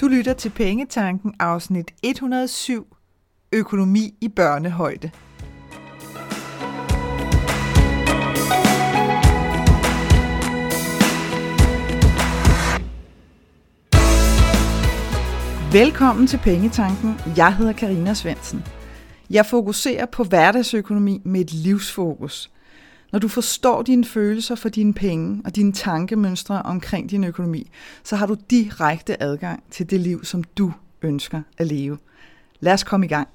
Du lytter til Pengetanken afsnit 107 Økonomi i børnehøjde. Velkommen til Pengetanken. Jeg hedder Karina Svensen. Jeg fokuserer på hverdagsøkonomi med et livsfokus. Når du forstår dine følelser for dine penge og dine tankemønstre omkring din økonomi, så har du direkte adgang til det liv, som du ønsker at leve. Lad os komme i gang.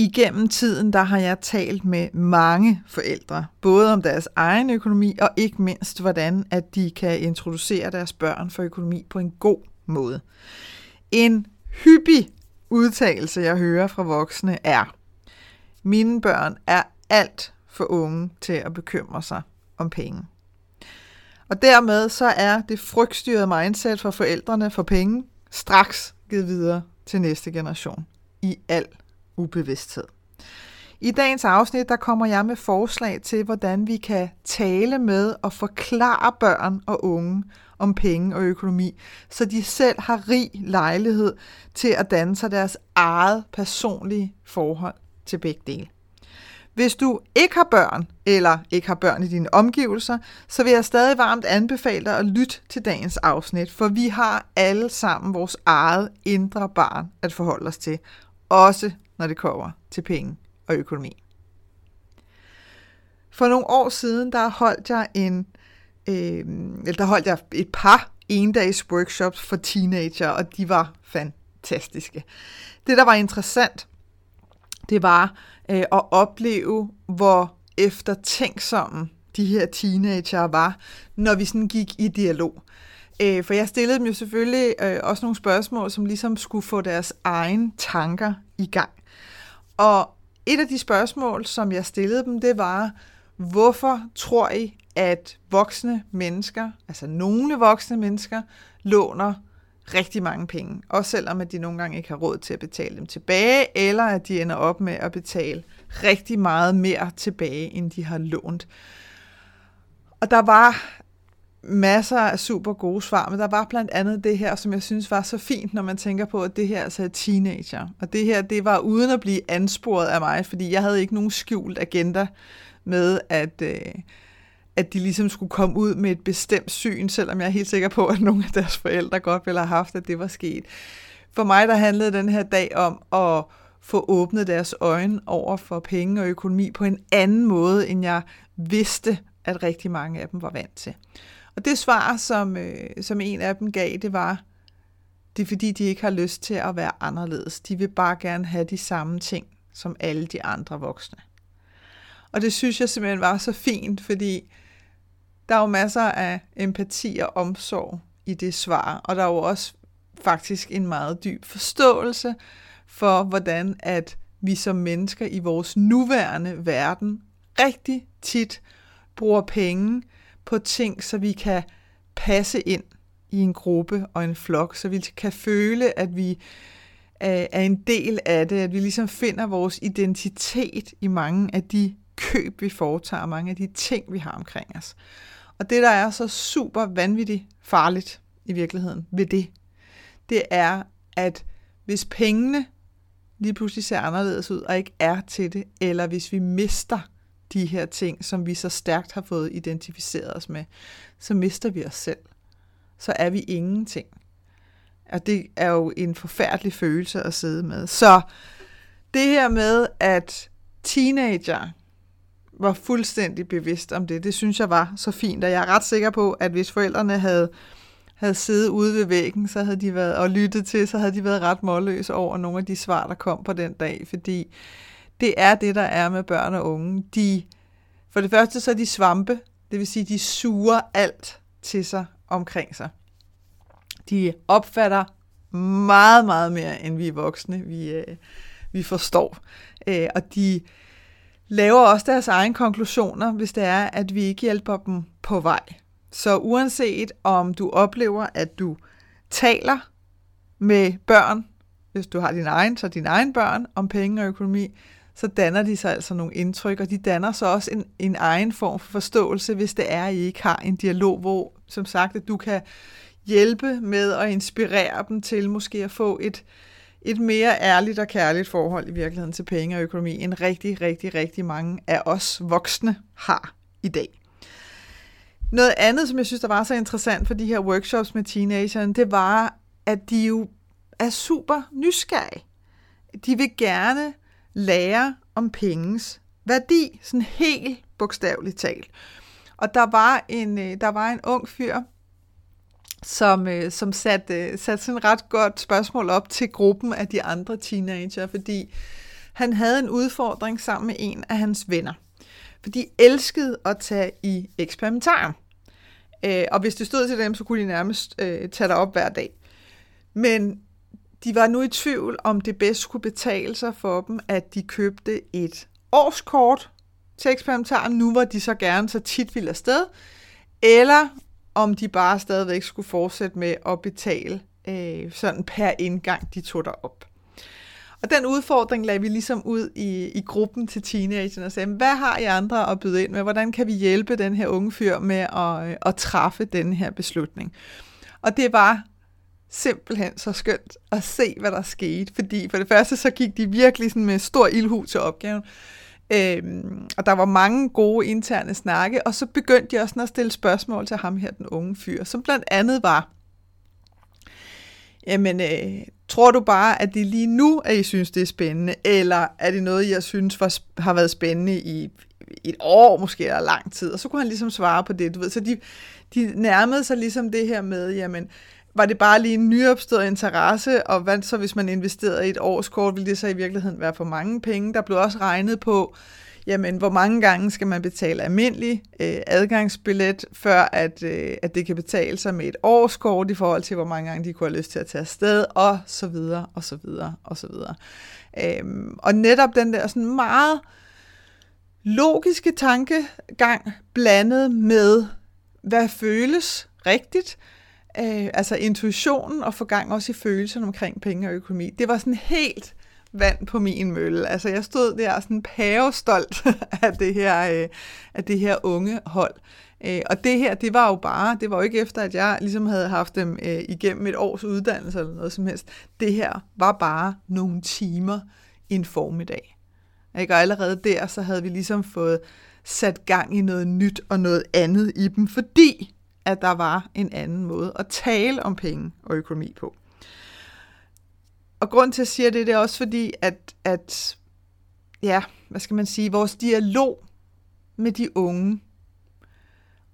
Igennem tiden der har jeg talt med mange forældre, både om deres egen økonomi og ikke mindst, hvordan at de kan introducere deres børn for økonomi på en god måde. En hyppig udtalelse, jeg hører fra voksne, er, mine børn er alt for unge til at bekymre sig om penge. Og dermed så er det frygtstyrede mindset for forældrene for penge straks givet videre til næste generation i al ubevidsthed. I dagens afsnit der kommer jeg med forslag til, hvordan vi kan tale med og forklare børn og unge om penge og økonomi, så de selv har rig lejlighed til at danne sig deres eget personlige forhold til begge dele. Hvis du ikke har børn, eller ikke har børn i dine omgivelser, så vil jeg stadig varmt anbefale dig at lytte til dagens afsnit, for vi har alle sammen vores eget indre barn at forholde os til, også når det kommer til penge og økonomi. For nogle år siden, der holdt jeg en, øh, eller der holdt jeg et par endags workshops for teenager, og de var fantastiske. Det, der var interessant, det var øh, at opleve, hvor eftertænksomme de her teenager var, når vi sådan gik i dialog. Øh, for jeg stillede dem jo selvfølgelig øh, også nogle spørgsmål, som ligesom skulle få deres egne tanker i gang. Og et af de spørgsmål, som jeg stillede dem, det var, hvorfor tror I, at voksne mennesker, altså nogle voksne mennesker, låner rigtig mange penge. Også selvom at de nogle gange ikke har råd til at betale dem tilbage, eller at de ender op med at betale rigtig meget mere tilbage, end de har lånt. Og der var masser af super gode svar, men der var blandt andet det her, som jeg synes var så fint, når man tænker på, at det her altså er teenager. Og det her, det var uden at blive ansporet af mig, fordi jeg havde ikke nogen skjult agenda med, at, øh, at de ligesom skulle komme ud med et bestemt syn, selvom jeg er helt sikker på, at nogle af deres forældre godt ville have haft, at det var sket. For mig der handlede den her dag om at få åbnet deres øjne over for penge og økonomi på en anden måde, end jeg vidste, at rigtig mange af dem var vant til. Og det svar, som, øh, som en af dem gav, det var, det er fordi, de ikke har lyst til at være anderledes. De vil bare gerne have de samme ting som alle de andre voksne. Og det synes jeg simpelthen var så fint, fordi der er jo masser af empati og omsorg i det svar, og der er jo også faktisk en meget dyb forståelse for, hvordan at vi som mennesker i vores nuværende verden rigtig tit bruger penge på ting, så vi kan passe ind i en gruppe og en flok, så vi kan føle, at vi øh, er en del af det, at vi ligesom finder vores identitet i mange af de køb, vi foretager, mange af de ting, vi har omkring os. Og det, der er så super vanvittigt farligt i virkeligheden ved det, det er, at hvis pengene lige pludselig ser anderledes ud og ikke er til det, eller hvis vi mister de her ting, som vi så stærkt har fået identificeret os med, så mister vi os selv. Så er vi ingenting. Og det er jo en forfærdelig følelse at sidde med. Så det her med, at teenager var fuldstændig bevidst om det. Det synes jeg var så fint, og jeg er ret sikker på, at hvis forældrene havde, havde siddet ude ved væggen så havde de været, og lyttet til, så havde de været ret målløse over nogle af de svar, der kom på den dag, fordi det er det, der er med børn og unge. De, for det første så er de svampe, det vil sige, de suger alt til sig omkring sig. De opfatter meget, meget mere, end vi voksne, vi, øh, vi forstår. Øh, og de laver også deres egne konklusioner, hvis det er, at vi ikke hjælper dem på vej. Så uanset om du oplever, at du taler med børn, hvis du har din egen, så dine egen børn, om penge og økonomi, så danner de sig altså nogle indtryk, og de danner så også en, en egen form for forståelse, hvis det er, at I ikke har en dialog, hvor, som sagt, at du kan hjælpe med at inspirere dem til måske at få et, et mere ærligt og kærligt forhold i virkeligheden til penge og økonomi, end rigtig, rigtig, rigtig mange af os voksne har i dag. Noget andet, som jeg synes, der var så interessant for de her workshops med teenagerne, det var, at de jo er super nysgerrige. De vil gerne lære om pengens værdi, sådan helt bogstaveligt talt. Og der var en, øh, der var en ung fyr, som, øh, som satte, øh, satte sådan et ret godt spørgsmål op til gruppen af de andre teenager, fordi han havde en udfordring sammen med en af hans venner. For de elskede at tage i eksperimentarium. Øh, og hvis det stod til dem, så kunne de nærmest øh, tage op hver dag. Men de var nu i tvivl, om det bedst skulle betale sig for dem, at de købte et årskort til eksperimentaren, nu hvor de så gerne så tit ville afsted, eller om de bare stadigvæk skulle fortsætte med at betale øh, sådan per indgang, de tog derop. Og den udfordring lagde vi ligesom ud i, i gruppen til teenagerne og sagde, hvad har I andre at byde ind med? Hvordan kan vi hjælpe den her unge fyr med at, øh, at træffe den her beslutning? Og det var simpelthen så skønt at se, hvad der skete. Fordi for det første, så gik de virkelig sådan med stor ildhu til opgaven. Øhm, og der var mange gode interne snakke, og så begyndte jeg også at stille spørgsmål til ham her, den unge fyr, som blandt andet var, jamen, øh, tror du bare, at det lige nu, at I synes, det er spændende, eller er det noget, jeg synes var, har været spændende i et år måske, eller lang tid? Og så kunne han ligesom svare på det, du ved. Så de, de nærmede sig ligesom det her med, jamen, var det bare lige en nyopstået interesse, og hvad så hvis man investerede i et årskort, ville det så i virkeligheden være for mange penge? Der blev også regnet på, jamen hvor mange gange skal man betale almindelig øh, adgangsbillet, før at, øh, at det kan betale sig med et årskort i forhold til, hvor mange gange de kunne have lyst til at tage afsted, og så videre, og så videre, og så videre. Øhm, og netop den der sådan meget logiske tankegang blandet med, hvad føles rigtigt, øh, altså intuitionen og få gang også i følelserne omkring penge og økonomi. Det var sådan helt vand på min mølle. Altså jeg stod der sådan pavestolt af det her, øh, af det her unge hold. Øh, og det her, det var jo bare, det var jo ikke efter, at jeg ligesom havde haft dem øh, igennem et års uddannelse eller noget som helst. Det her var bare nogle timer i en formiddag. Ikke? Og allerede der, så havde vi ligesom fået sat gang i noget nyt og noget andet i dem, fordi at der var en anden måde at tale om penge og økonomi på. Og grund til at sige det, det er også fordi, at, at ja, hvad skal man sige, vores dialog med de unge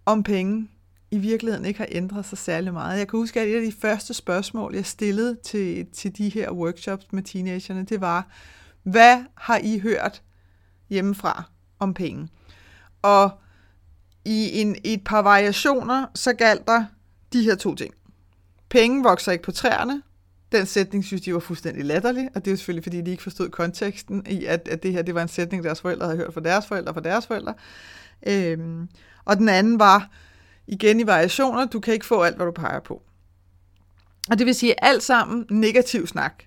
om penge i virkeligheden ikke har ændret sig særlig meget. Jeg kan huske, at et af de første spørgsmål, jeg stillede til, til de her workshops med teenagerne, det var, hvad har I hørt hjemmefra om penge? Og i, en, i et par variationer, så galt der de her to ting. Penge vokser ikke på træerne. Den sætning synes de var fuldstændig latterlig, og det er selvfølgelig, fordi de ikke forstod konteksten i, at, at det her det var en sætning, deres forældre havde hørt fra deres forældre og fra deres forældre. Øhm, og den anden var, igen i variationer, du kan ikke få alt, hvad du peger på. Og det vil sige alt sammen negativ snak,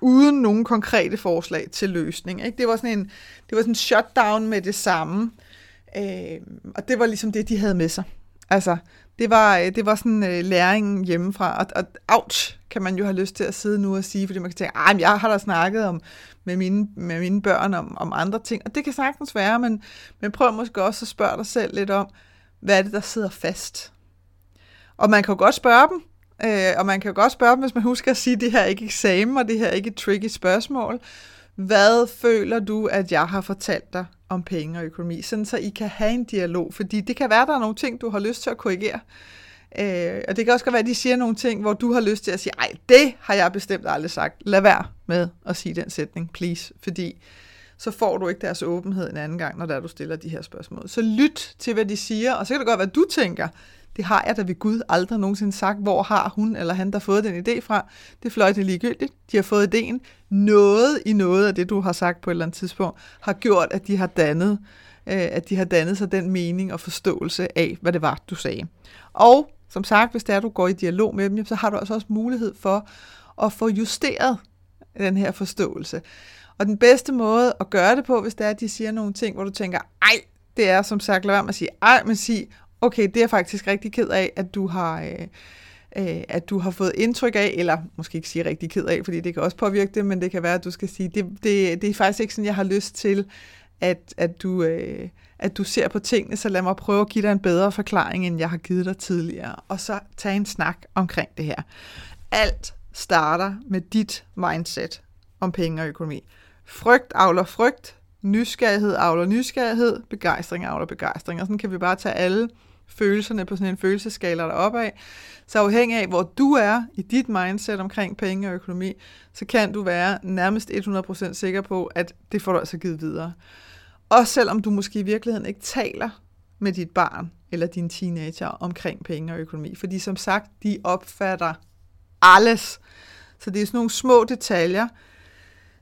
uden nogen konkrete forslag til løsning. Ikke? Det var sådan en det var sådan en shutdown med det samme. Øh, Øh, og det var ligesom det, de havde med sig. Altså, det var, øh, det var sådan øh, læringen hjemmefra. Og, og ouch, kan man jo have lyst til at sidde nu og sige, fordi man kan tænke, at jeg har da snakket om, med, mine, med mine børn om, om andre ting. Og det kan sagtens være, men, men prøv måske også at spørge dig selv lidt om, hvad er det, der sidder fast? Og man kan jo godt spørge dem, øh, og man kan jo godt spørge dem, hvis man husker at sige, at det her er ikke eksamen, og det her er ikke et tricky spørgsmål. Hvad føler du, at jeg har fortalt dig om penge og økonomi, sådan så I kan have en dialog, fordi det kan være, der er nogle ting, du har lyst til at korrigere. Øh, og det kan også godt være, at de siger nogle ting, hvor du har lyst til at sige, ej, det har jeg bestemt aldrig sagt. Lad være med at sige den sætning, please, fordi så får du ikke deres åbenhed en anden gang, når der du stiller de her spørgsmål. Så lyt til, hvad de siger, og så kan det godt være, at du tænker, det har jeg da ved Gud aldrig nogensinde sagt. Hvor har hun eller han der fået den idé fra? Det fløjte ligegyldigt. De har fået idéen. Noget i noget af det, du har sagt på et eller andet tidspunkt, har gjort, at de har dannet, øh, at de har dannet sig den mening og forståelse af, hvad det var, du sagde. Og som sagt, hvis det er, du går i dialog med dem, så har du altså også mulighed for at få justeret den her forståelse. Og den bedste måde at gøre det på, hvis det er, at de siger nogle ting, hvor du tænker, ej, det er som sagt, lad være med at sige ej, men sig, okay, det er jeg faktisk rigtig ked af, at du har, øh, øh, at du har fået indtryk af, eller måske ikke sige rigtig ked af, fordi det kan også påvirke det, men det kan være, at du skal sige, det, det, det er faktisk ikke sådan, jeg har lyst til, at, at, du, øh, at du ser på tingene, så lad mig prøve at give dig en bedre forklaring, end jeg har givet dig tidligere, og så tage en snak omkring det her. Alt starter med dit mindset om penge og økonomi. Frygt avler frygt, nysgerrighed avler nysgerrighed, begejstring avler begejstring. Og sådan kan vi bare tage alle følelserne på sådan en følelseskala deroppe af. Så afhængig af, hvor du er i dit mindset omkring penge og økonomi, så kan du være nærmest 100% sikker på, at det får du altså givet videre. Også selvom du måske i virkeligheden ikke taler med dit barn eller din teenager omkring penge og økonomi. Fordi som sagt, de opfatter alles. Så det er sådan nogle små detaljer,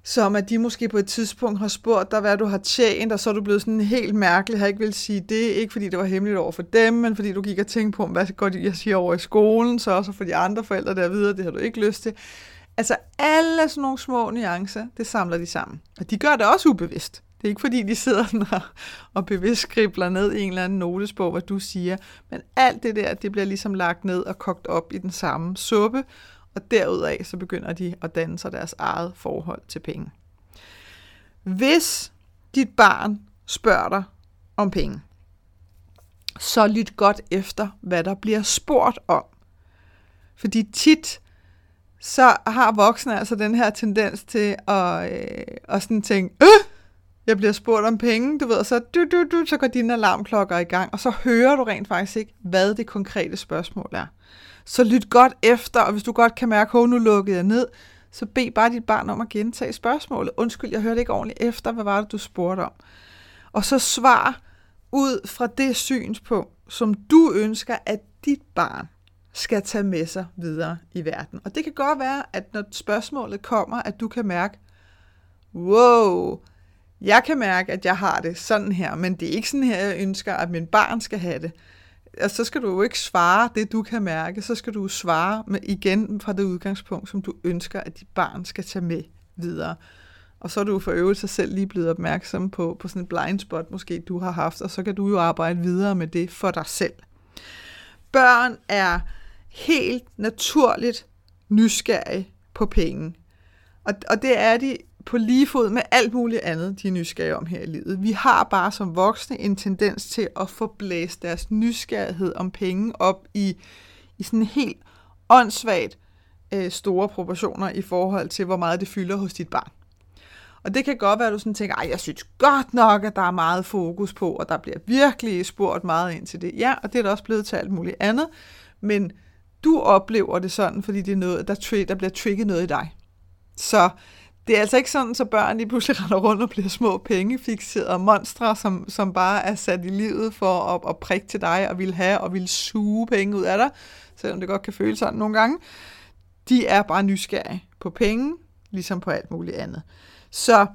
som at de måske på et tidspunkt har spurgt dig, hvad du har tjent, og så er du blevet sådan helt mærkelig, har ikke vil sige det, ikke fordi det var hemmeligt over for dem, men fordi du gik og tænkte på, hvad går de, jeg siger over i skolen, så også for de andre forældre der videre, det har du ikke lyst til. Altså alle sådan nogle små nuancer, det samler de sammen. Og de gør det også ubevidst. Det er ikke fordi, de sidder og, og bevidst skribler ned i en eller anden notesbog, hvad du siger, men alt det der, det bliver ligesom lagt ned og kogt op i den samme suppe, og derudaf så begynder de at danne sig deres eget forhold til penge. Hvis dit barn spørger dig om penge, så lyt godt efter, hvad der bliver spurgt om. Fordi tit, så har voksne altså den her tendens til at, øh, at sådan tænke, øh, jeg bliver spurgt om penge, du ved, så, du, du, du, så går dine alarmklokker i gang, og så hører du rent faktisk ikke, hvad det konkrete spørgsmål er. Så lyt godt efter, og hvis du godt kan mærke, at nu lukkede jeg ned, så bed bare dit barn om at gentage spørgsmålet. Undskyld, jeg hørte ikke ordentligt efter, hvad var det, du spurgte om? Og så svar ud fra det synspunkt, som du ønsker, at dit barn skal tage med sig videre i verden. Og det kan godt være, at når spørgsmålet kommer, at du kan mærke, wow, jeg kan mærke, at jeg har det sådan her, men det er ikke sådan her, jeg ønsker, at min barn skal have det altså, så skal du jo ikke svare det, du kan mærke. Så skal du svare med, igen fra det udgangspunkt, som du ønsker, at dit barn skal tage med videre. Og så er du for øvrigt sig selv lige blevet opmærksom på, på sådan et blind spot, måske du har haft, og så kan du jo arbejde videre med det for dig selv. Børn er helt naturligt nysgerrige på penge. Og, og det er de på lige fod med alt muligt andet, de er nysgerrige om her i livet. Vi har bare som voksne en tendens til at forblæse deres nysgerrighed om penge op i, i sådan helt åndssvagt øh, store proportioner i forhold til, hvor meget det fylder hos dit barn. Og det kan godt være, at du sådan tænker, at jeg synes godt nok, at der er meget fokus på, og der bliver virkelig spurgt meget ind til det. Ja, og det er da også blevet til alt muligt andet, men du oplever det sådan, fordi det er noget, der, der bliver trigget noget i dig. Så det er altså ikke sådan, så børn lige pludselig render rundt og bliver små pengefixerede monstre, som, som bare er sat i livet for at, at prikke til dig og vil have og vil suge penge ud af dig, selvom det godt kan føles sådan nogle gange. De er bare nysgerrige på penge, ligesom på alt muligt andet. Så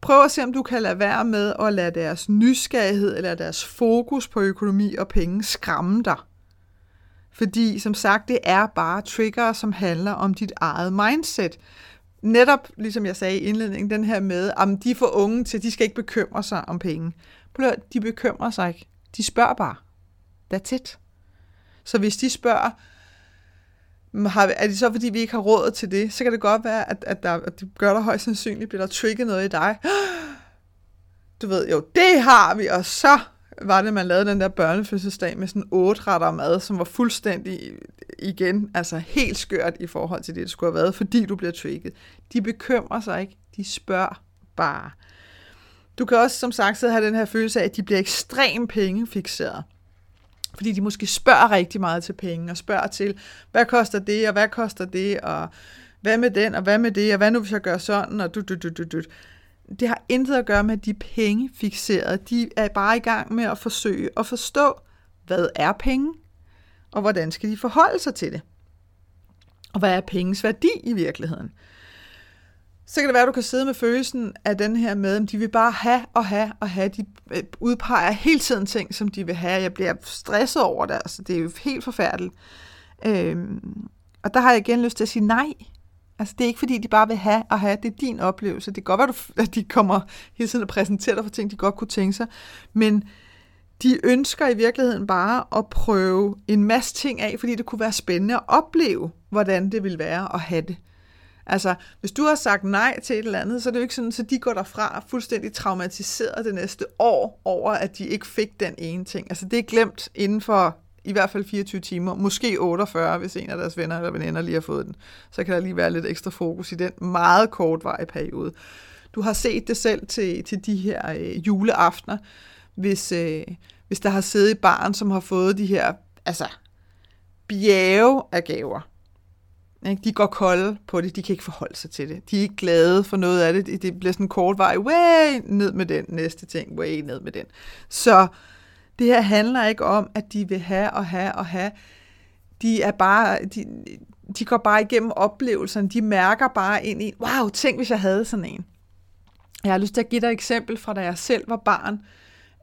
prøv at se, om du kan lade være med at lade deres nysgerrighed eller deres fokus på økonomi og penge skræmme dig. Fordi som sagt, det er bare trigger, som handler om dit eget mindset netop, ligesom jeg sagde i indledningen, den her med, at de får unge til, de skal ikke bekymre sig om penge. De bekymrer sig ikke. De spørger bare. That's it. Så hvis de spørger, har, er det så, fordi vi ikke har råd til det, så kan det godt være, at, at, der, at det gør dig højst sandsynligt, bliver der trigget noget i dig. Du ved, jo, det har vi, og så var det, man lavede den der børnefødselsdag med sådan otte retter mad, som var fuldstændig igen, altså helt skørt i forhold til det, det skulle have været, fordi du bliver trigget. De bekymrer sig ikke, de spørger bare. Du kan også som sagt sidde have den her følelse af, at de bliver ekstremt pengefixeret. Fordi de måske spørger rigtig meget til penge, og spørger til, hvad koster det, og hvad koster det, og hvad med den, og hvad med det, og hvad nu hvis jeg gør sådan, og du, du, du, du, du det har intet at gøre med, at de er pengefixerede. De er bare i gang med at forsøge at forstå, hvad er penge, og hvordan skal de forholde sig til det. Og hvad er penges værdi i virkeligheden? Så kan det være, at du kan sidde med følelsen af den her med, at de vil bare have og have og have. De øh, udpeger hele tiden ting, som de vil have. Jeg bliver stresset over det, altså det er jo helt forfærdeligt. Øhm, og der har jeg igen lyst til at sige nej. Altså, det er ikke fordi, de bare vil have og have. Det er din oplevelse. Det kan godt være, at de kommer hele tiden og præsenterer dig for ting, de godt kunne tænke sig. Men de ønsker i virkeligheden bare at prøve en masse ting af, fordi det kunne være spændende at opleve, hvordan det ville være at have det. Altså, hvis du har sagt nej til et eller andet, så er det jo ikke sådan, at de går derfra fuldstændig traumatiseret det næste år over, at de ikke fik den ene ting. Altså, det er glemt inden for i hvert fald 24 timer, måske 48, hvis en af deres venner eller veninder lige har fået den. Så kan der lige være lidt ekstra fokus i den meget kortvarige periode. Du har set det selv til, til de her øh, juleaftener, hvis, øh, hvis der har siddet et barn, som har fået de her altså, bjerge af gaver. Ikke? De går kolde på det, de kan ikke forholde sig til det. De er ikke glade for noget af det. Det bliver sådan en kort vej, way, ned med den næste ting, way, ned med den. Så det her handler ikke om, at de vil have og have og have. De er bare, de, de går bare igennem oplevelserne. De mærker bare ind i, wow, tænk hvis jeg havde sådan en. Jeg har lyst til at give dig et eksempel fra da jeg selv var barn,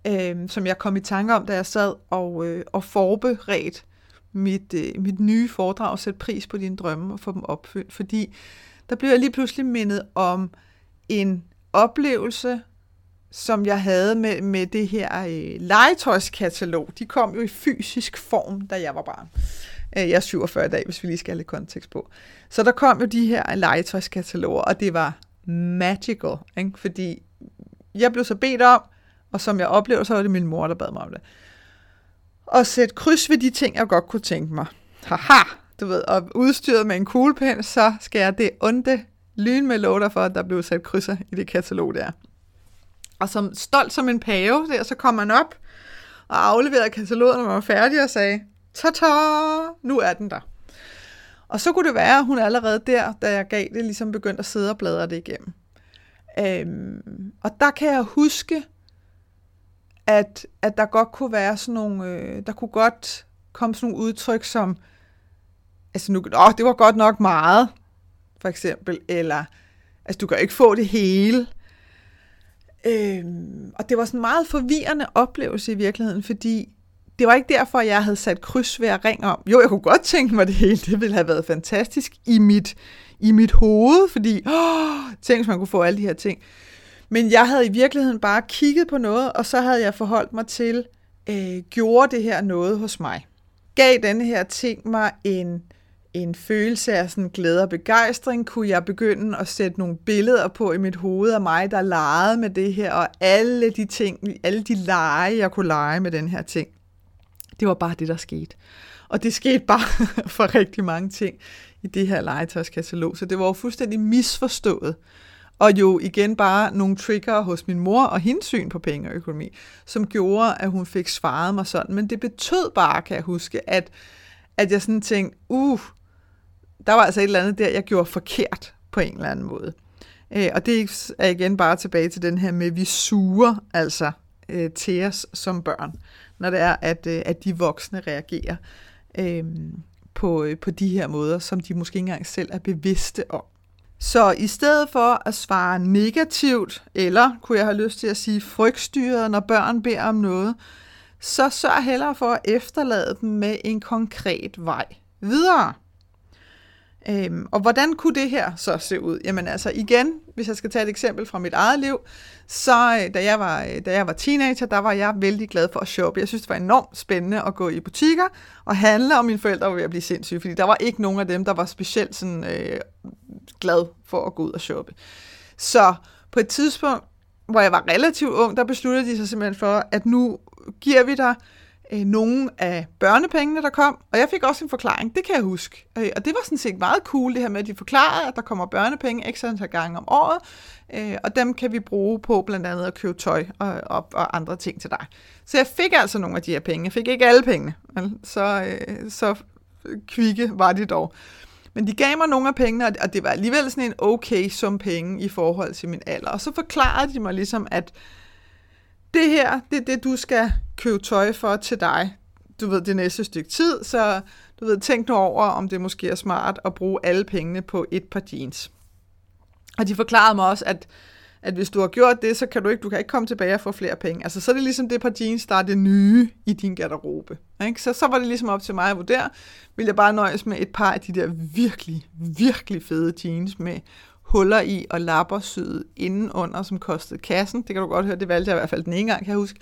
øh, som jeg kom i tanke om, da jeg sad og, øh, og forberedte mit, øh, mit nye foredrag, Sæt pris på dine drømme og få dem opfyldt. Fordi der blev jeg lige pludselig mindet om en oplevelse, som jeg havde med, med det her øh, legetøjskatalog. De kom jo i fysisk form, da jeg var barn. Øh, jeg er 47 i dag, hvis vi lige skal have lidt kontekst på. Så der kom jo de her legetøjskataloger, og det var magical, ikke? fordi jeg blev så bedt om, og som jeg oplevede, så var det min mor, der bad mig om det, og sætte kryds ved de ting, jeg godt kunne tænke mig. Haha, du ved, og udstyret med en kuglepen, så skal jeg det onde lyn med låter for, at der blev sat krydser i det katalog der. Og som stolt som en pave, der, så kom han op og afleverede kataloget, når man var færdig, og sagde, ta-ta, nu er den der. Og så kunne det være, at hun allerede der, da jeg gav det, ligesom begyndte at sidde og bladre det igennem. Øhm, og der kan jeg huske, at, at der godt kunne være sådan nogle, øh, der kunne godt komme sådan nogle udtryk som, altså nu, åh, det var godt nok meget, for eksempel, eller, altså du kan ikke få det hele. Øhm, og det var sådan en meget forvirrende oplevelse i virkeligheden, fordi det var ikke derfor, jeg havde sat kryds ved at ringe om. Jo, jeg kunne godt tænke mig det hele. Det ville have været fantastisk i mit, i mit hoved, fordi åh, tænk, hvis man kunne få alle de her ting. Men jeg havde i virkeligheden bare kigget på noget, og så havde jeg forholdt mig til, øh, gjorde det her noget hos mig? Gav denne her ting mig en, en følelse af sådan glæde og begejstring? Kunne jeg begynde at sætte nogle billeder på i mit hoved af mig, der legede med det her, og alle de ting, alle de lege, jeg kunne lege med den her ting? Det var bare det, der skete. Og det skete bare for rigtig mange ting i det her legetøjskatalog, så det var jo fuldstændig misforstået. Og jo igen bare nogle trigger hos min mor og hendes syn på penge og økonomi, som gjorde, at hun fik svaret mig sådan. Men det betød bare, kan jeg huske, at, at jeg sådan tænkte, uh, der var altså et eller andet der, jeg gjorde forkert på en eller anden måde. Øh, og det er igen bare tilbage til den her med, at vi suger altså øh, til os som børn, når det er, at, øh, at de voksne reagerer øh, på, øh, på de her måder, som de måske ikke engang selv er bevidste om. Så i stedet for at svare negativt, eller kunne jeg have lyst til at sige frygtstyret, når børn beder om noget, så sørg hellere for at efterlade dem med en konkret vej videre. Øhm, og hvordan kunne det her så se ud? Jamen altså igen, hvis jeg skal tage et eksempel fra mit eget liv, så øh, da jeg var, øh, da jeg var teenager, der var jeg vældig glad for at shoppe. Jeg synes, det var enormt spændende at gå i butikker og handle, og mine forældre var ved at blive sindssyge, fordi der var ikke nogen af dem, der var specielt sådan, øh, glad for at gå ud og shoppe. Så på et tidspunkt, hvor jeg var relativt ung, der besluttede de sig simpelthen for, at nu giver vi dig øh, nogle af børnepengene, der kom, og jeg fik også en forklaring, det kan jeg huske. Øh, og det var sådan set meget cool, det her med, at de forklarede, at der kommer børnepenge ekstra antal gange om året, øh, og dem kan vi bruge på blandt andet at købe tøj og, og, og andre ting til dig. Så jeg fik altså nogle af de her penge. Jeg fik ikke alle pengene, så, øh, så kvikke var de dog. Men de gav mig nogle af pengene, og det var alligevel sådan en okay sum penge i forhold til min alder. Og så forklarede de mig ligesom, at det her, det er det, du skal købe tøj for til dig, du ved, det næste stykke tid, så du ved, tænk nu over, om det måske er smart at bruge alle pengene på et par jeans. Og de forklarede mig også, at, at hvis du har gjort det, så kan du ikke, du kan ikke komme tilbage og få flere penge. Altså, så er det ligesom det par jeans, der er det nye i din garderobe. Ikke? Så, så var det ligesom op til mig at vurdere, vil jeg bare nøjes med et par af de der virkelig, virkelig fede jeans med huller i og lapper syet indenunder, som kostede kassen. Det kan du godt høre, det valgte jeg i hvert fald den ene gang, kan jeg huske.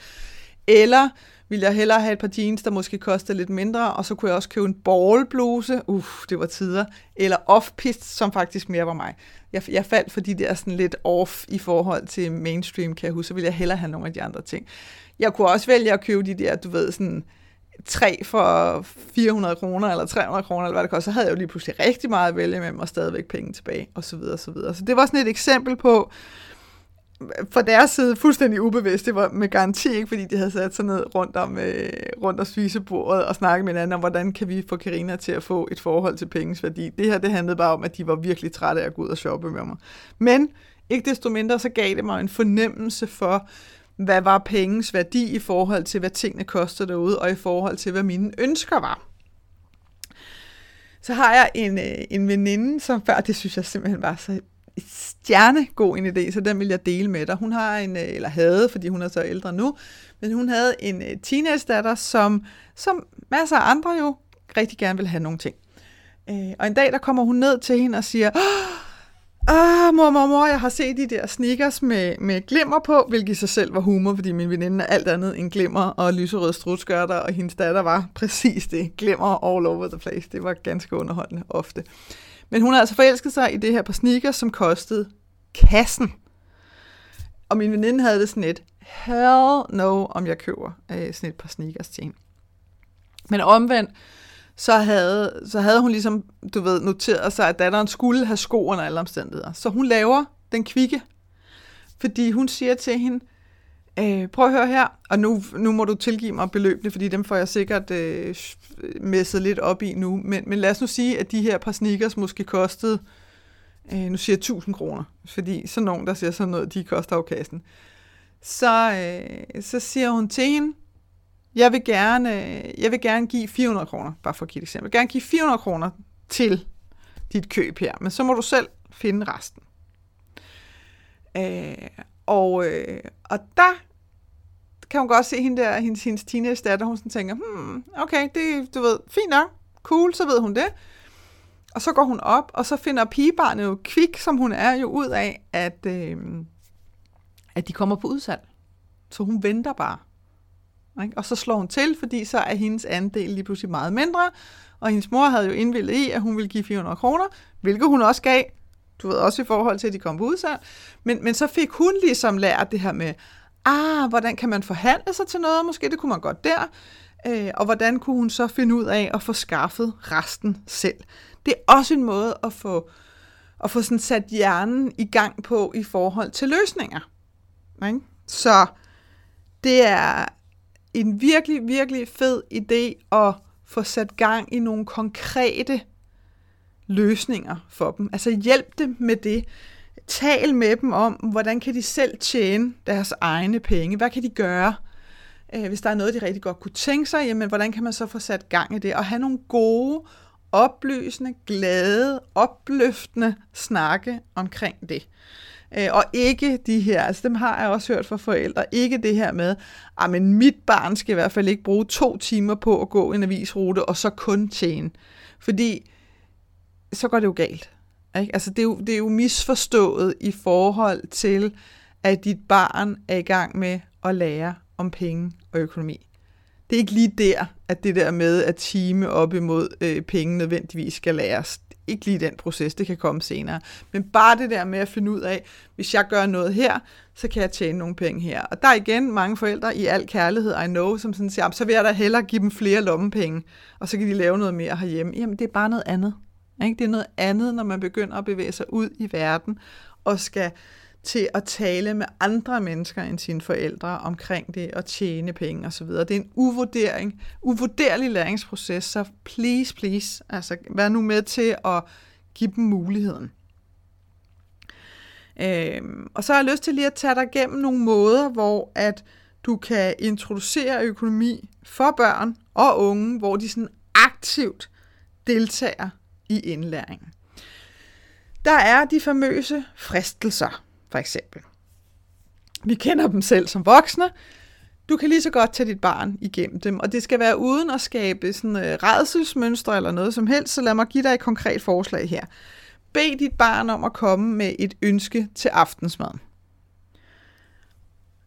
Eller vil jeg hellere have et par jeans, der måske kostede lidt mindre, og så kunne jeg også købe en ballbluse. Uff, det var tider. Eller off som faktisk mere var mig. Jeg, jeg faldt fordi det er sådan lidt off i forhold til mainstream, kan jeg huske. Så ville jeg hellere have nogle af de andre ting. Jeg kunne også vælge at købe de der, du ved, sådan tre for 400 kroner eller 300 kroner, eller hvad det koster, så havde jeg jo lige pludselig rigtig meget at vælge med, og stadigvæk penge tilbage, og så videre, og så videre. Så det var sådan et eksempel på, fra deres side fuldstændig ubevidst. Det var med garanti ikke, fordi de havde sat sig ned rundt om, øh, rundt om spisebordet og snakket med hinanden om, hvordan kan vi få Karina til at få et forhold til penges værdi. Det her det handlede bare om, at de var virkelig trætte af at gå ud og shoppe med mig. Men ikke desto mindre, så gav det mig en fornemmelse for, hvad var pengens værdi i forhold til, hvad tingene koster derude, og i forhold til, hvad mine ønsker var. Så har jeg en, øh, en veninde, som før, det synes jeg simpelthen var så stjernegod en idé, så den vil jeg dele med dig. Hun har en, øh, eller havde, fordi hun er så ældre nu, men hun havde en øh, teenage-datter, som, som masser af andre jo rigtig gerne vil have nogle ting. Og en dag, der kommer hun ned til hende og siger, Ah, mor, mor, mor, jeg har set de der sneakers med, med glimmer på, hvilket i sig selv var humor, fordi min veninde er alt andet end glimmer og lyserøde strutskørter, og hendes datter var præcis det. Glimmer all over the place. Det var ganske underholdende ofte. Men hun har altså forelsket sig i det her par sneakers, som kostede kassen. Og min veninde havde det sådan et, hell no, om jeg køber øh, sådan et par sneakers til hende. Men omvendt, så havde, så havde hun ligesom, du ved, noteret sig, at datteren skulle have sko under alle omstændigheder. Så hun laver den kvikke, fordi hun siger til hende, øh, prøv at høre her, og nu, nu må du tilgive mig beløbene, fordi dem får jeg sikkert øh, messet lidt op i nu, men, men lad os nu sige, at de her par sneakers måske kostede, øh, nu siger jeg 1000 kroner, fordi sådan nogen, der siger sådan noget, de koster afkassen. kassen. Så, øh, så siger hun til hende, jeg vil gerne, øh, jeg vil gerne give 400 kroner, bare for at give et eksempel. Jeg vil gerne give 400 kroner til dit køb her, men så må du selv finde resten. Øh, og, øh, og der kan hun godt se hende der, hendes, hendes teenage datter, hun sådan tænker, hmm, okay, det, du ved, fint nok, cool, så ved hun det. Og så går hun op, og så finder pigebarnet jo kvik, som hun er, jo ud af, at, øh, at de kommer på udsalg. Så hun venter bare. Ikke? Og så slår hun til, fordi så er hendes andel lige pludselig meget mindre, og hendes mor havde jo indvildet i, at hun ville give 400 kroner, hvilket hun også gav, du ved også i forhold til, at de kom på udsalg. Men, men så fik hun ligesom lært det her med, ah, hvordan kan man forhandle sig til noget, måske det kunne man godt der, øh, og hvordan kunne hun så finde ud af at få skaffet resten selv. Det er også en måde at få, at få sådan sat hjernen i gang på i forhold til løsninger. Ikke? Så det er, en virkelig, virkelig fed idé at få sat gang i nogle konkrete løsninger for dem. Altså hjælp dem med det. Tal med dem om, hvordan kan de selv tjene deres egne penge. Hvad kan de gøre? Øh, hvis der er noget, de rigtig godt kunne tænke sig, jamen, hvordan kan man så få sat gang i det? Og have nogle gode, oplysende, glade, opløftende snakke omkring det. Øh, og ikke de her, altså dem har jeg også hørt fra forældre, ikke det her med, at ah, men mit barn skal i hvert fald ikke bruge to timer på at gå en avisrute, og så kun tjene. Fordi så går det jo galt. Ikke? Altså det er, jo, det er jo misforstået i forhold til, at dit barn er i gang med at lære om penge og økonomi. Det er ikke lige der, at det der med at time op imod øh, penge nødvendigvis skal læres ikke lige den proces, det kan komme senere. Men bare det der med at finde ud af, hvis jeg gør noget her, så kan jeg tjene nogle penge her. Og der er igen mange forældre i al kærlighed, I know, som sådan siger, så vil jeg da hellere give dem flere lommepenge, og så kan de lave noget mere herhjemme. Jamen, det er bare noget andet. Ikke? Det er noget andet, når man begynder at bevæge sig ud i verden, og skal til at tale med andre mennesker end sine forældre omkring det og tjene penge osv. Det er en uvurdering, uvurderlig læringsproces, så please, please, altså vær nu med til at give dem muligheden. Øhm, og så har jeg lyst til lige at tage dig igennem nogle måder, hvor at du kan introducere økonomi for børn og unge, hvor de sådan aktivt deltager i indlæringen. Der er de famøse fristelser for eksempel. Vi kender dem selv som voksne. Du kan lige så godt tage dit barn igennem dem, og det skal være uden at skabe sådan øh, uh, redselsmønstre eller noget som helst, så lad mig give dig et konkret forslag her. Bed dit barn om at komme med et ønske til aftensmaden.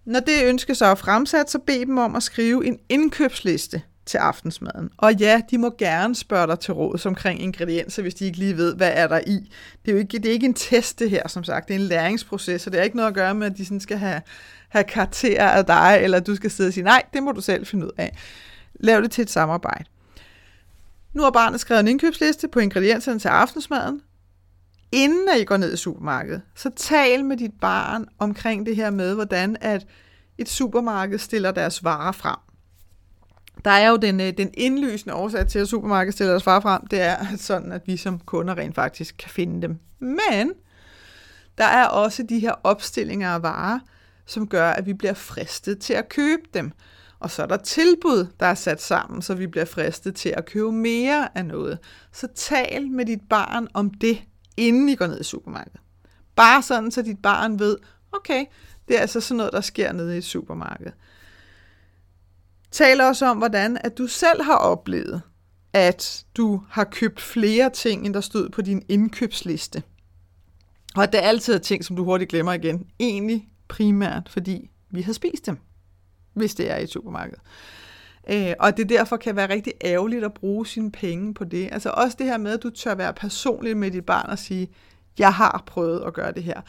Når det ønske så er fremsat, så bed dem om at skrive en indkøbsliste til aftensmaden. Og ja, de må gerne spørge dig til råd omkring ingredienser, hvis de ikke lige ved, hvad er der i. Det er jo ikke, det er ikke en test, det her, som sagt. Det er en læringsproces, og det har ikke noget at gøre med, at de sådan skal have, have karakterer af dig, eller at du skal sidde og sige, nej, det må du selv finde ud af. Lav det til et samarbejde. Nu har barnet skrevet en indkøbsliste på ingredienserne til aftensmaden. Inden at I går ned i supermarkedet, så tal med dit barn omkring det her med, hvordan at et supermarked stiller deres varer frem. Der er jo den, øh, den indlysende årsag til, at supermarkedet stiller os far frem, det er sådan, at vi som kunder rent faktisk kan finde dem. Men der er også de her opstillinger af varer, som gør, at vi bliver fristet til at købe dem. Og så er der tilbud, der er sat sammen, så vi bliver fristet til at købe mere af noget. Så tal med dit barn om det, inden I går ned i supermarkedet. Bare sådan, så dit barn ved, okay, det er altså sådan noget, der sker nede i supermarkedet taler også om, hvordan at du selv har oplevet, at du har købt flere ting, end der stod på din indkøbsliste. Og at det altid er ting, som du hurtigt glemmer igen. Egentlig primært, fordi vi har spist dem hvis det er i supermarkedet. Øh, og det derfor kan være rigtig ærgerligt at bruge sine penge på det. Altså også det her med, at du tør være personlig med dit barn og sige, jeg har prøvet at gøre det her.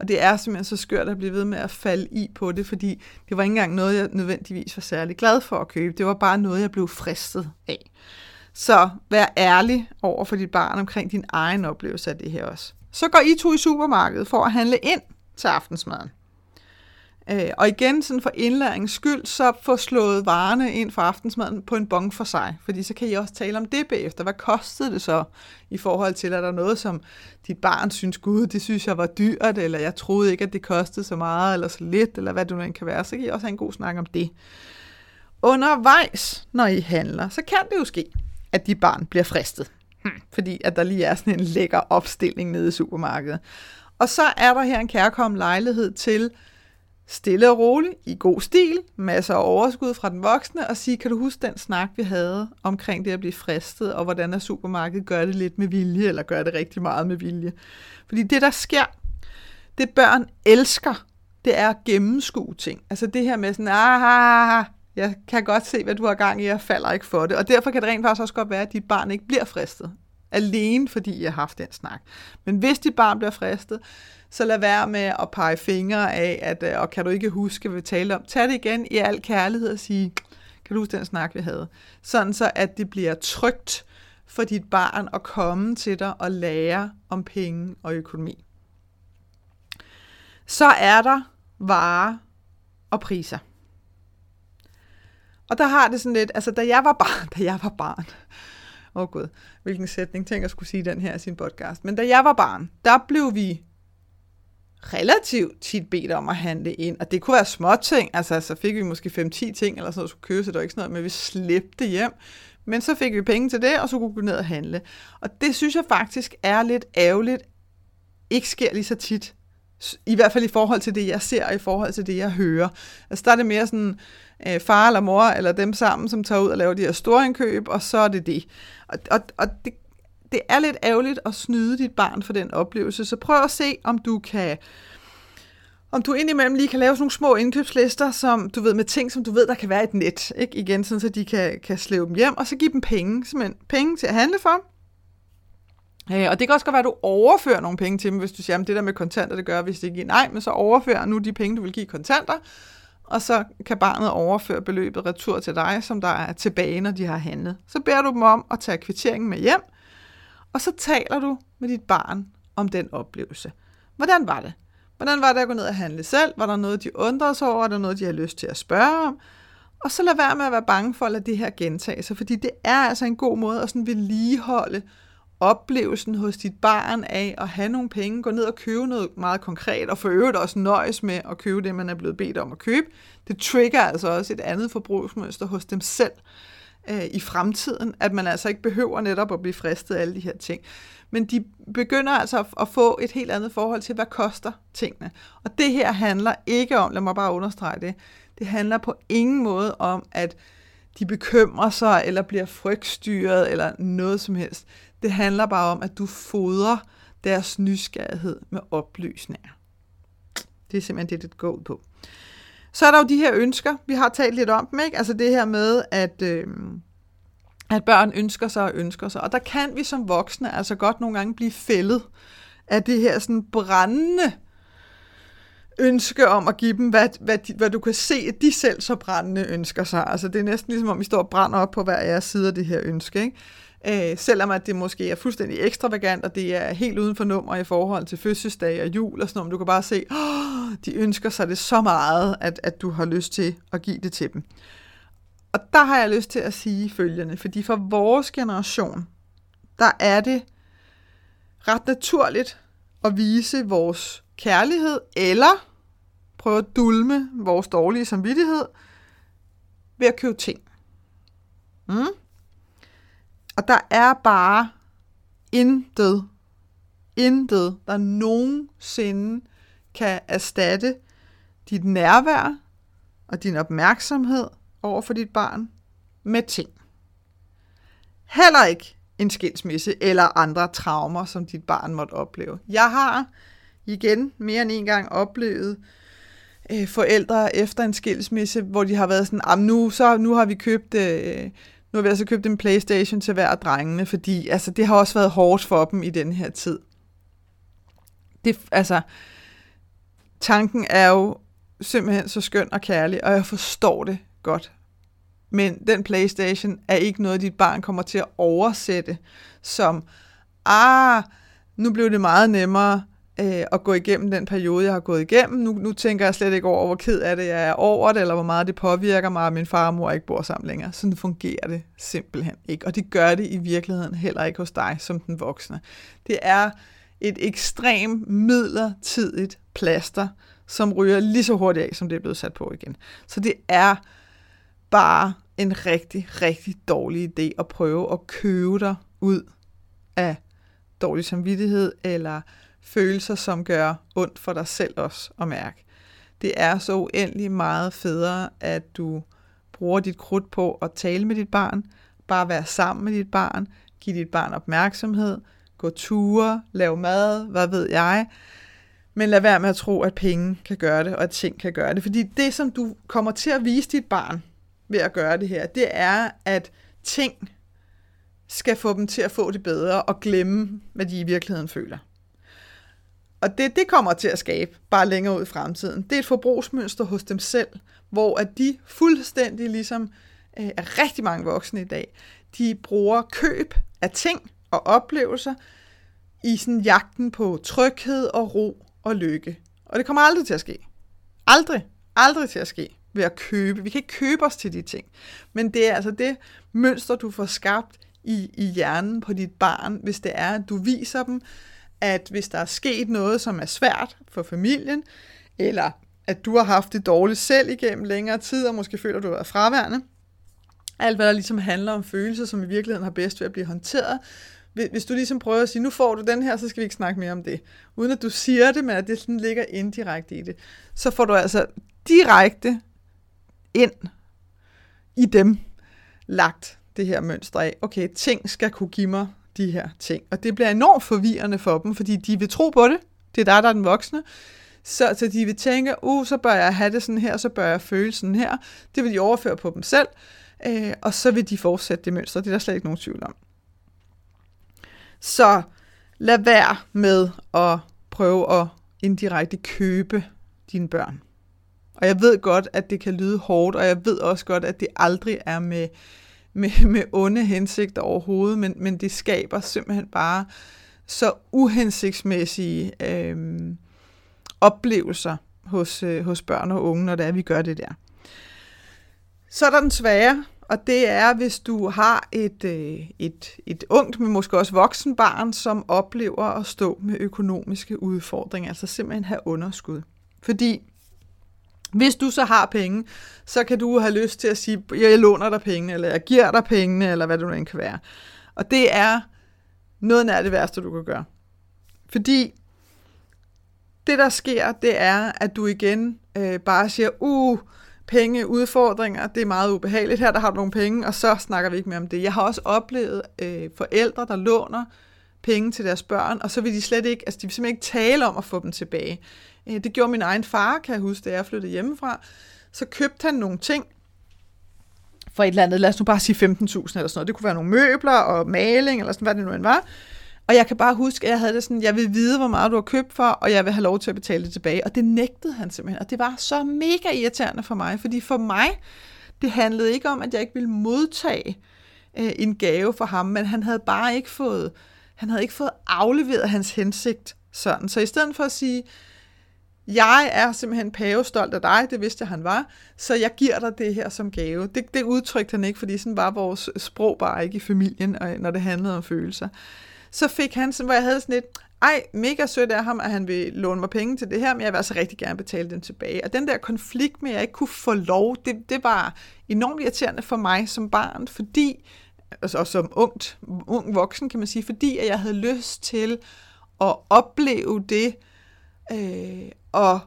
Og det er simpelthen så skørt at blive ved med at falde i på det, fordi det var ikke engang noget, jeg nødvendigvis var særlig glad for at købe. Det var bare noget, jeg blev fristet af. Så vær ærlig over for dit barn omkring din egen oplevelse af det her også. Så går I to i supermarkedet for at handle ind til aftensmaden. Øh, og igen, sådan for indlæringens skyld, så få slået varerne ind for aftensmaden på en bong for sig, fordi så kan I også tale om det bagefter. Hvad kostede det så i forhold til, at der er noget, som dit barn synes, gud, det synes jeg var dyrt, eller jeg troede ikke, at det kostede så meget, eller så lidt, eller hvad det nu end kan være, så kan I også have en god snak om det. Undervejs, når I handler, så kan det jo ske, at dit barn bliver fristet, hmm. fordi at der lige er sådan en lækker opstilling nede i supermarkedet. Og så er der her en kærkommen lejlighed til, stille og roligt, i god stil, masser af overskud fra den voksne, og sige, kan du huske den snak, vi havde omkring det at blive fristet, og hvordan er supermarkedet gør det lidt med vilje, eller gør det rigtig meget med vilje. Fordi det, der sker, det børn elsker, det er at gennemskue ting. Altså det her med sådan, ah, jeg kan godt se, hvad du har gang i, jeg falder ikke for det. Og derfor kan det rent faktisk også godt være, at dit barn ikke bliver fristet. Alene fordi jeg har haft den snak. Men hvis dit barn bliver fristet, så lad være med at pege fingre af, at, øh, og kan du ikke huske, hvad vi talte om. Tag det igen i al kærlighed og sige, kan du huske den snak, vi havde? Sådan så, at det bliver trygt for dit barn at komme til dig og lære om penge og økonomi. Så er der varer og priser. Og der har det sådan lidt, altså da jeg var barn, da jeg var barn, åh oh gud, hvilken sætning, tænker jeg skulle sige den her i sin podcast, men da jeg var barn, der blev vi relativt tit bedt om at handle ind, og det kunne være små ting, altså så fik vi måske 5-10 ting, eller sådan noget, skulle købe, så det var ikke sådan noget, men vi slæbte hjem, men så fik vi penge til det, og så kunne vi gå ned og handle. Og det synes jeg faktisk er lidt ærgerligt, ikke sker lige så tit, i hvert fald i forhold til det, jeg ser, og i forhold til det, jeg hører. Altså der er det mere sådan, øh, far eller mor, eller dem sammen, som tager ud og laver de her store indkøb, og så er det det. Og, og, og det det er lidt ærgerligt at snyde dit barn for den oplevelse, så prøv at se, om du kan om du indimellem lige kan lave sådan nogle små indkøbslister, som du ved, med ting, som du ved, der kan være et net, ikke? Igen, sådan, så de kan, kan slæve dem hjem, og så give dem penge, simpelthen penge til at handle for. Øh, og det kan også godt være, at du overfører nogle penge til dem, hvis du siger, at det der med kontanter, det gør, hvis det ikke nej, men så overfører nu de penge, du vil give kontanter, og så kan barnet overføre beløbet retur til dig, som der er tilbage, når de har handlet. Så beder du dem om at tage kvitteringen med hjem, og så taler du med dit barn om den oplevelse. Hvordan var det? Hvordan var det at gå ned og handle selv? Var der noget, de undrede sig over? Er der noget, de har lyst til at spørge om? Og så lad være med at være bange for at lade det her gentage sig, fordi det er altså en god måde at sådan vedligeholde oplevelsen hos dit barn af at have nogle penge, gå ned og købe noget meget konkret, og for øvrigt også nøjes med at købe det, man er blevet bedt om at købe. Det trigger altså også et andet forbrugsmønster hos dem selv øh, i fremtiden, at man altså ikke behøver netop at blive fristet af alle de her ting. Men de begynder altså at få et helt andet forhold til, hvad koster tingene. Og det her handler ikke om, lad mig bare understrege det, det handler på ingen måde om, at de bekymrer sig, eller bliver frygtstyret, eller noget som helst. Det handler bare om, at du fodrer deres nysgerrighed med oplysninger. Det er simpelthen det, det går ud på. Så er der jo de her ønsker, vi har talt lidt om dem, ikke? Altså det her med, at, øh, at børn ønsker sig og ønsker sig. Og der kan vi som voksne altså godt nogle gange blive fældet af det her sådan brændende ønske om at give dem, hvad, hvad, de, hvad du kan se, at de selv så brændende ønsker sig. Altså det er næsten ligesom, om vi står og brænder op på hver jeres side af det her ønske. Ikke? Øh, selvom at det måske er fuldstændig ekstravagant, og det er helt uden for nummer i forhold til fødselsdag og jul og sådan noget, du kan bare se, oh, de ønsker sig det så meget, at, at du har lyst til at give det til dem. Og der har jeg lyst til at sige følgende, fordi for vores generation, der er det ret naturligt at vise vores kærlighed, eller prøve at dulme vores dårlige samvittighed ved at købe ting. Mm? Og der er bare intet, intet, der nogensinde kan erstatte dit nærvær og din opmærksomhed over for dit barn med ting. Heller ikke en skilsmisse eller andre traumer, som dit barn måtte opleve. Jeg har igen mere end en gang oplevet øh, forældre efter en skilsmisse, hvor de har været sådan, nu, så, nu har vi købt... Øh, nu har vi altså købt en Playstation til hver af drengene, fordi altså, det har også været hårdt for dem i den her tid. Det, altså, tanken er jo simpelthen så skøn og kærlig, og jeg forstår det godt. Men den Playstation er ikke noget, dit barn kommer til at oversætte som, ah, nu blev det meget nemmere, øh, at gå igennem den periode, jeg har gået igennem. Nu, nu tænker jeg slet ikke over, hvor ked af det jeg er over det, eller hvor meget det påvirker mig, at min far og mor ikke bor sammen længere. Sådan fungerer det simpelthen ikke. Og det gør det i virkeligheden heller ikke hos dig som den voksne. Det er et ekstremt midlertidigt plaster, som ryger lige så hurtigt af, som det er blevet sat på igen. Så det er bare en rigtig, rigtig dårlig idé at prøve at købe dig ud af dårlig samvittighed, eller følelser, som gør ondt for dig selv også at mærke. Det er så uendelig meget federe, at du bruger dit krudt på at tale med dit barn, bare være sammen med dit barn, give dit barn opmærksomhed, gå ture, lave mad, hvad ved jeg. Men lad være med at tro, at penge kan gøre det, og at ting kan gøre det. Fordi det, som du kommer til at vise dit barn ved at gøre det her, det er, at ting skal få dem til at få det bedre og glemme, hvad de i virkeligheden føler. Og det, det kommer til at skabe bare længere ud i fremtiden. Det er et forbrugsmønster hos dem selv, hvor at de fuldstændig ligesom øh, er rigtig mange voksne i dag, de bruger køb af ting og oplevelser i sådan jagten på tryghed og ro og lykke. Og det kommer aldrig til at ske. Aldrig, aldrig til at ske ved at købe. Vi kan ikke købe os til de ting. Men det er altså det mønster, du får skabt i, i hjernen på dit barn, hvis det er, at du viser dem, at hvis der er sket noget, som er svært for familien, eller at du har haft det dårligt selv igennem længere tid, og måske føler, at du har været fraværende, alt hvad der ligesom handler om følelser, som i virkeligheden har bedst ved at blive håndteret, hvis du ligesom prøver at sige, nu får du den her, så skal vi ikke snakke mere om det. Uden at du siger det, men at det sådan ligger indirekte i det. Så får du altså direkte ind i dem lagt det her mønster af, okay, ting skal kunne give mig de her ting. Og det bliver enormt forvirrende for dem, fordi de vil tro på det. Det er dig, der er den voksne. Så, så de vil tænke, uh, så bør jeg have det sådan her, så bør jeg føle sådan her. Det vil de overføre på dem selv, øh, og så vil de fortsætte det mønster. Det er der slet ikke nogen tvivl om. Så lad være med at prøve at indirekte købe dine børn. Og jeg ved godt, at det kan lyde hårdt, og jeg ved også godt, at det aldrig er med med, med onde hensigter overhovedet, men, men det skaber simpelthen bare så uhensigtsmæssige øh, oplevelser hos, øh, hos børn og unge, når det er, vi gør det der. Så er der den svære, og det er, hvis du har et, øh, et, et ungt, men måske også voksen barn, som oplever at stå med økonomiske udfordringer, altså simpelthen have underskud. Fordi hvis du så har penge, så kan du have lyst til at sige, jeg låner dig penge, eller jeg giver dig pengene, eller hvad det nu end kan være. Og det er noget af det værste, du kan gøre. Fordi det, der sker, det er, at du igen øh, bare siger, uh, penge, udfordringer, det er meget ubehageligt. Her der har du nogle penge, og så snakker vi ikke mere om det. Jeg har også oplevet øh, forældre, der låner penge til deres børn, og så vil de slet ikke, altså de vil simpelthen ikke tale om at få dem tilbage. Øh, det gjorde min egen far, kan jeg huske, da jeg flyttede hjemmefra. så købte han nogle ting for et eller andet, lad os nu bare sige 15.000 eller sådan noget. Det kunne være nogle møbler og maling, eller sådan, hvad det nu end var. Og jeg kan bare huske, at jeg havde det sådan, jeg vil vide, hvor meget du har købt for, og jeg vil have lov til at betale det tilbage. Og det nægtede han simpelthen. Og det var så mega irriterende for mig, fordi for mig, det handlede ikke om, at jeg ikke ville modtage øh, en gave for ham, men han havde bare ikke fået, han havde ikke fået afleveret hans hensigt sådan. Så i stedet for at sige, jeg er simpelthen pavestolt af dig, det vidste jeg, han var, så jeg giver dig det her som gave. Det, det udtrykte han ikke, fordi sådan var vores sprog bare ikke i familien, når det handlede om følelser. Så fik han, sådan, hvor jeg havde sådan et, ej, mega sødt af ham, at han vil låne mig penge til det her, men jeg vil altså rigtig gerne betale dem tilbage. Og den der konflikt med, at jeg ikke kunne få lov, det, det var enormt irriterende for mig som barn, fordi, altså, og som ungt, ung voksen kan man sige, fordi at jeg havde lyst til at opleve det, øh, og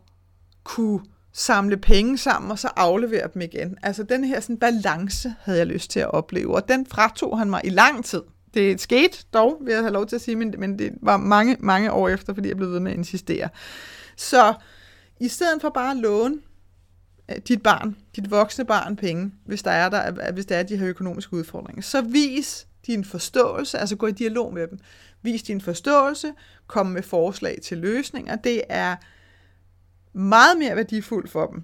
kunne samle penge sammen og så aflevere dem igen. Altså den her sådan balance havde jeg lyst til at opleve, og den fratog han mig i lang tid. Det skete dog, vil jeg have lov til at sige, men, men det var mange, mange år efter, fordi jeg blev ved med at insistere. Så i stedet for bare at låne øh, dit barn, dit voksne barn penge, hvis der er, der, hvis der er de her økonomiske udfordringer, så vis din forståelse, altså gå i dialog med dem. Vis din forståelse, kom med forslag til løsninger. Det er meget mere værdifuldt for dem,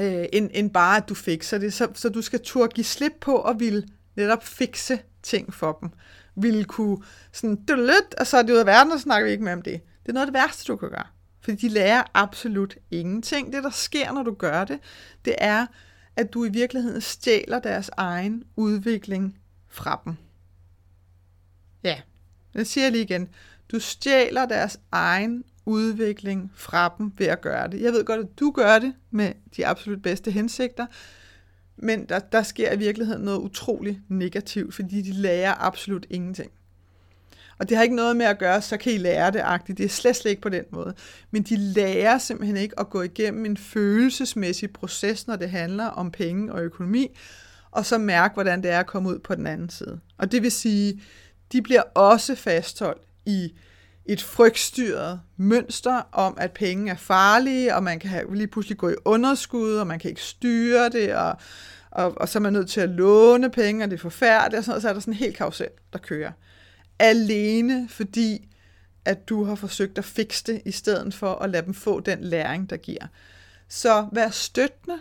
øh, end, end bare at du fikser det. Så, så du skal turde give slip på at ville netop fikse ting for dem. Ville kunne sådan, lidt, og så er det ud af verden, og snakker vi ikke mere om det. Det er noget af det værste, du kan gøre. Fordi de lærer absolut ingenting. Det, der sker, når du gør det, det er, at du i virkeligheden stjæler deres egen udvikling fra dem. Ja, jeg siger lige igen. Du stjæler deres egen udvikling fra dem ved at gøre det. Jeg ved godt, at du gør det med de absolut bedste hensigter, men der, der sker i virkeligheden noget utroligt negativt, fordi de lærer absolut ingenting. Og det har ikke noget med at gøre, så kan I lære det agtigt. Det er slet, slet ikke på den måde. Men de lærer simpelthen ikke at gå igennem en følelsesmæssig proces, når det handler om penge og økonomi, og så mærke, hvordan det er at komme ud på den anden side. Og det vil sige, de bliver også fastholdt i et frygtstyret mønster om, at penge er farlige, og man kan have, lige pludselig gå i underskud, og man kan ikke styre det, og, og, og så er man nødt til at låne penge, og det er forfærdeligt, og sådan noget, så er der sådan en helt karusel, der kører. Alene fordi, at du har forsøgt at fikse det, i stedet for at lade dem få den læring, der giver. Så vær støttende,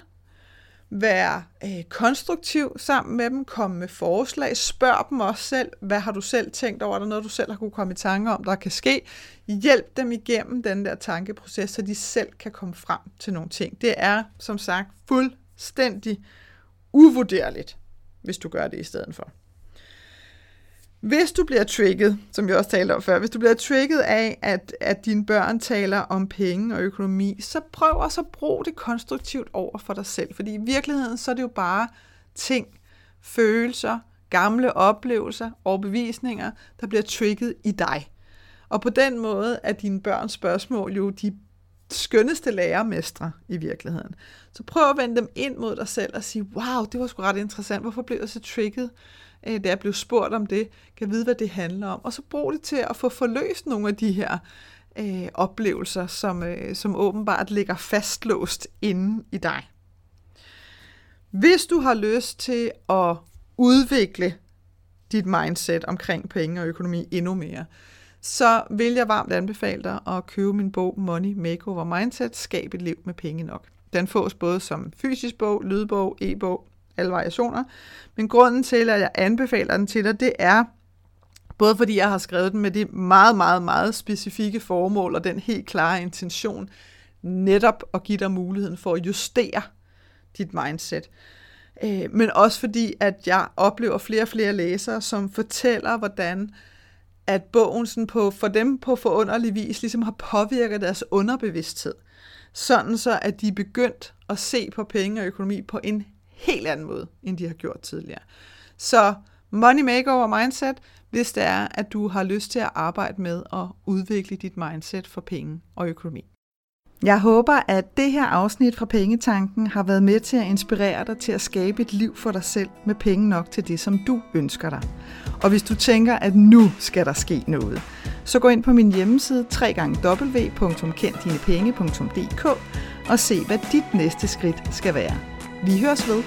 Vær øh, konstruktiv sammen med dem, kom med forslag, spørg dem også selv, hvad har du selv tænkt over, er der noget, du selv har kunne komme i tanke om, der kan ske. Hjælp dem igennem den der tankeproces, så de selv kan komme frem til nogle ting. Det er, som sagt, fuldstændig uvurderligt, hvis du gør det i stedet for. Hvis du bliver trigget, som vi også talte om før, hvis du bliver trigget af, at, at dine børn taler om penge og økonomi, så prøv også at bruge det konstruktivt over for dig selv. Fordi i virkeligheden, så er det jo bare ting, følelser, gamle oplevelser, overbevisninger, der bliver trigget i dig. Og på den måde er dine børns spørgsmål jo de skønneste lærermestre i virkeligheden. Så prøv at vende dem ind mod dig selv og sige, wow, det var sgu ret interessant, hvorfor blev jeg så trigget? Øh, da jeg blev spurgt om det, kan vide, hvad det handler om. Og så brug det til at få forløst nogle af de her øh, oplevelser, som, øh, som åbenbart ligger fastlåst inde i dig. Hvis du har lyst til at udvikle dit mindset omkring penge og økonomi endnu mere, så vil jeg varmt anbefale dig at købe min bog Money Makeover Mindset, Skab et liv med penge nok. Den fås både som fysisk bog, lydbog, e-bog alle variationer. Men grunden til, at jeg anbefaler den til dig, det er, både fordi jeg har skrevet den med det meget, meget, meget specifikke formål og den helt klare intention, netop at give dig muligheden for at justere dit mindset. Øh, men også fordi, at jeg oplever flere og flere læsere, som fortæller, hvordan at bogen sådan på, for dem på forunderlig vis ligesom har påvirket deres underbevidsthed. Sådan så, at de er begyndt at se på penge og økonomi på en helt anden måde, end de har gjort tidligere. Så money makeover mindset, hvis det er, at du har lyst til at arbejde med at udvikle dit mindset for penge og økonomi. Jeg håber, at det her afsnit fra Pengetanken har været med til at inspirere dig til at skabe et liv for dig selv med penge nok til det, som du ønsker dig. Og hvis du tænker, at nu skal der ske noget, så gå ind på min hjemmeside www.kenddinepenge.dk og se, hvad dit næste skridt skal være. Vi høres ved.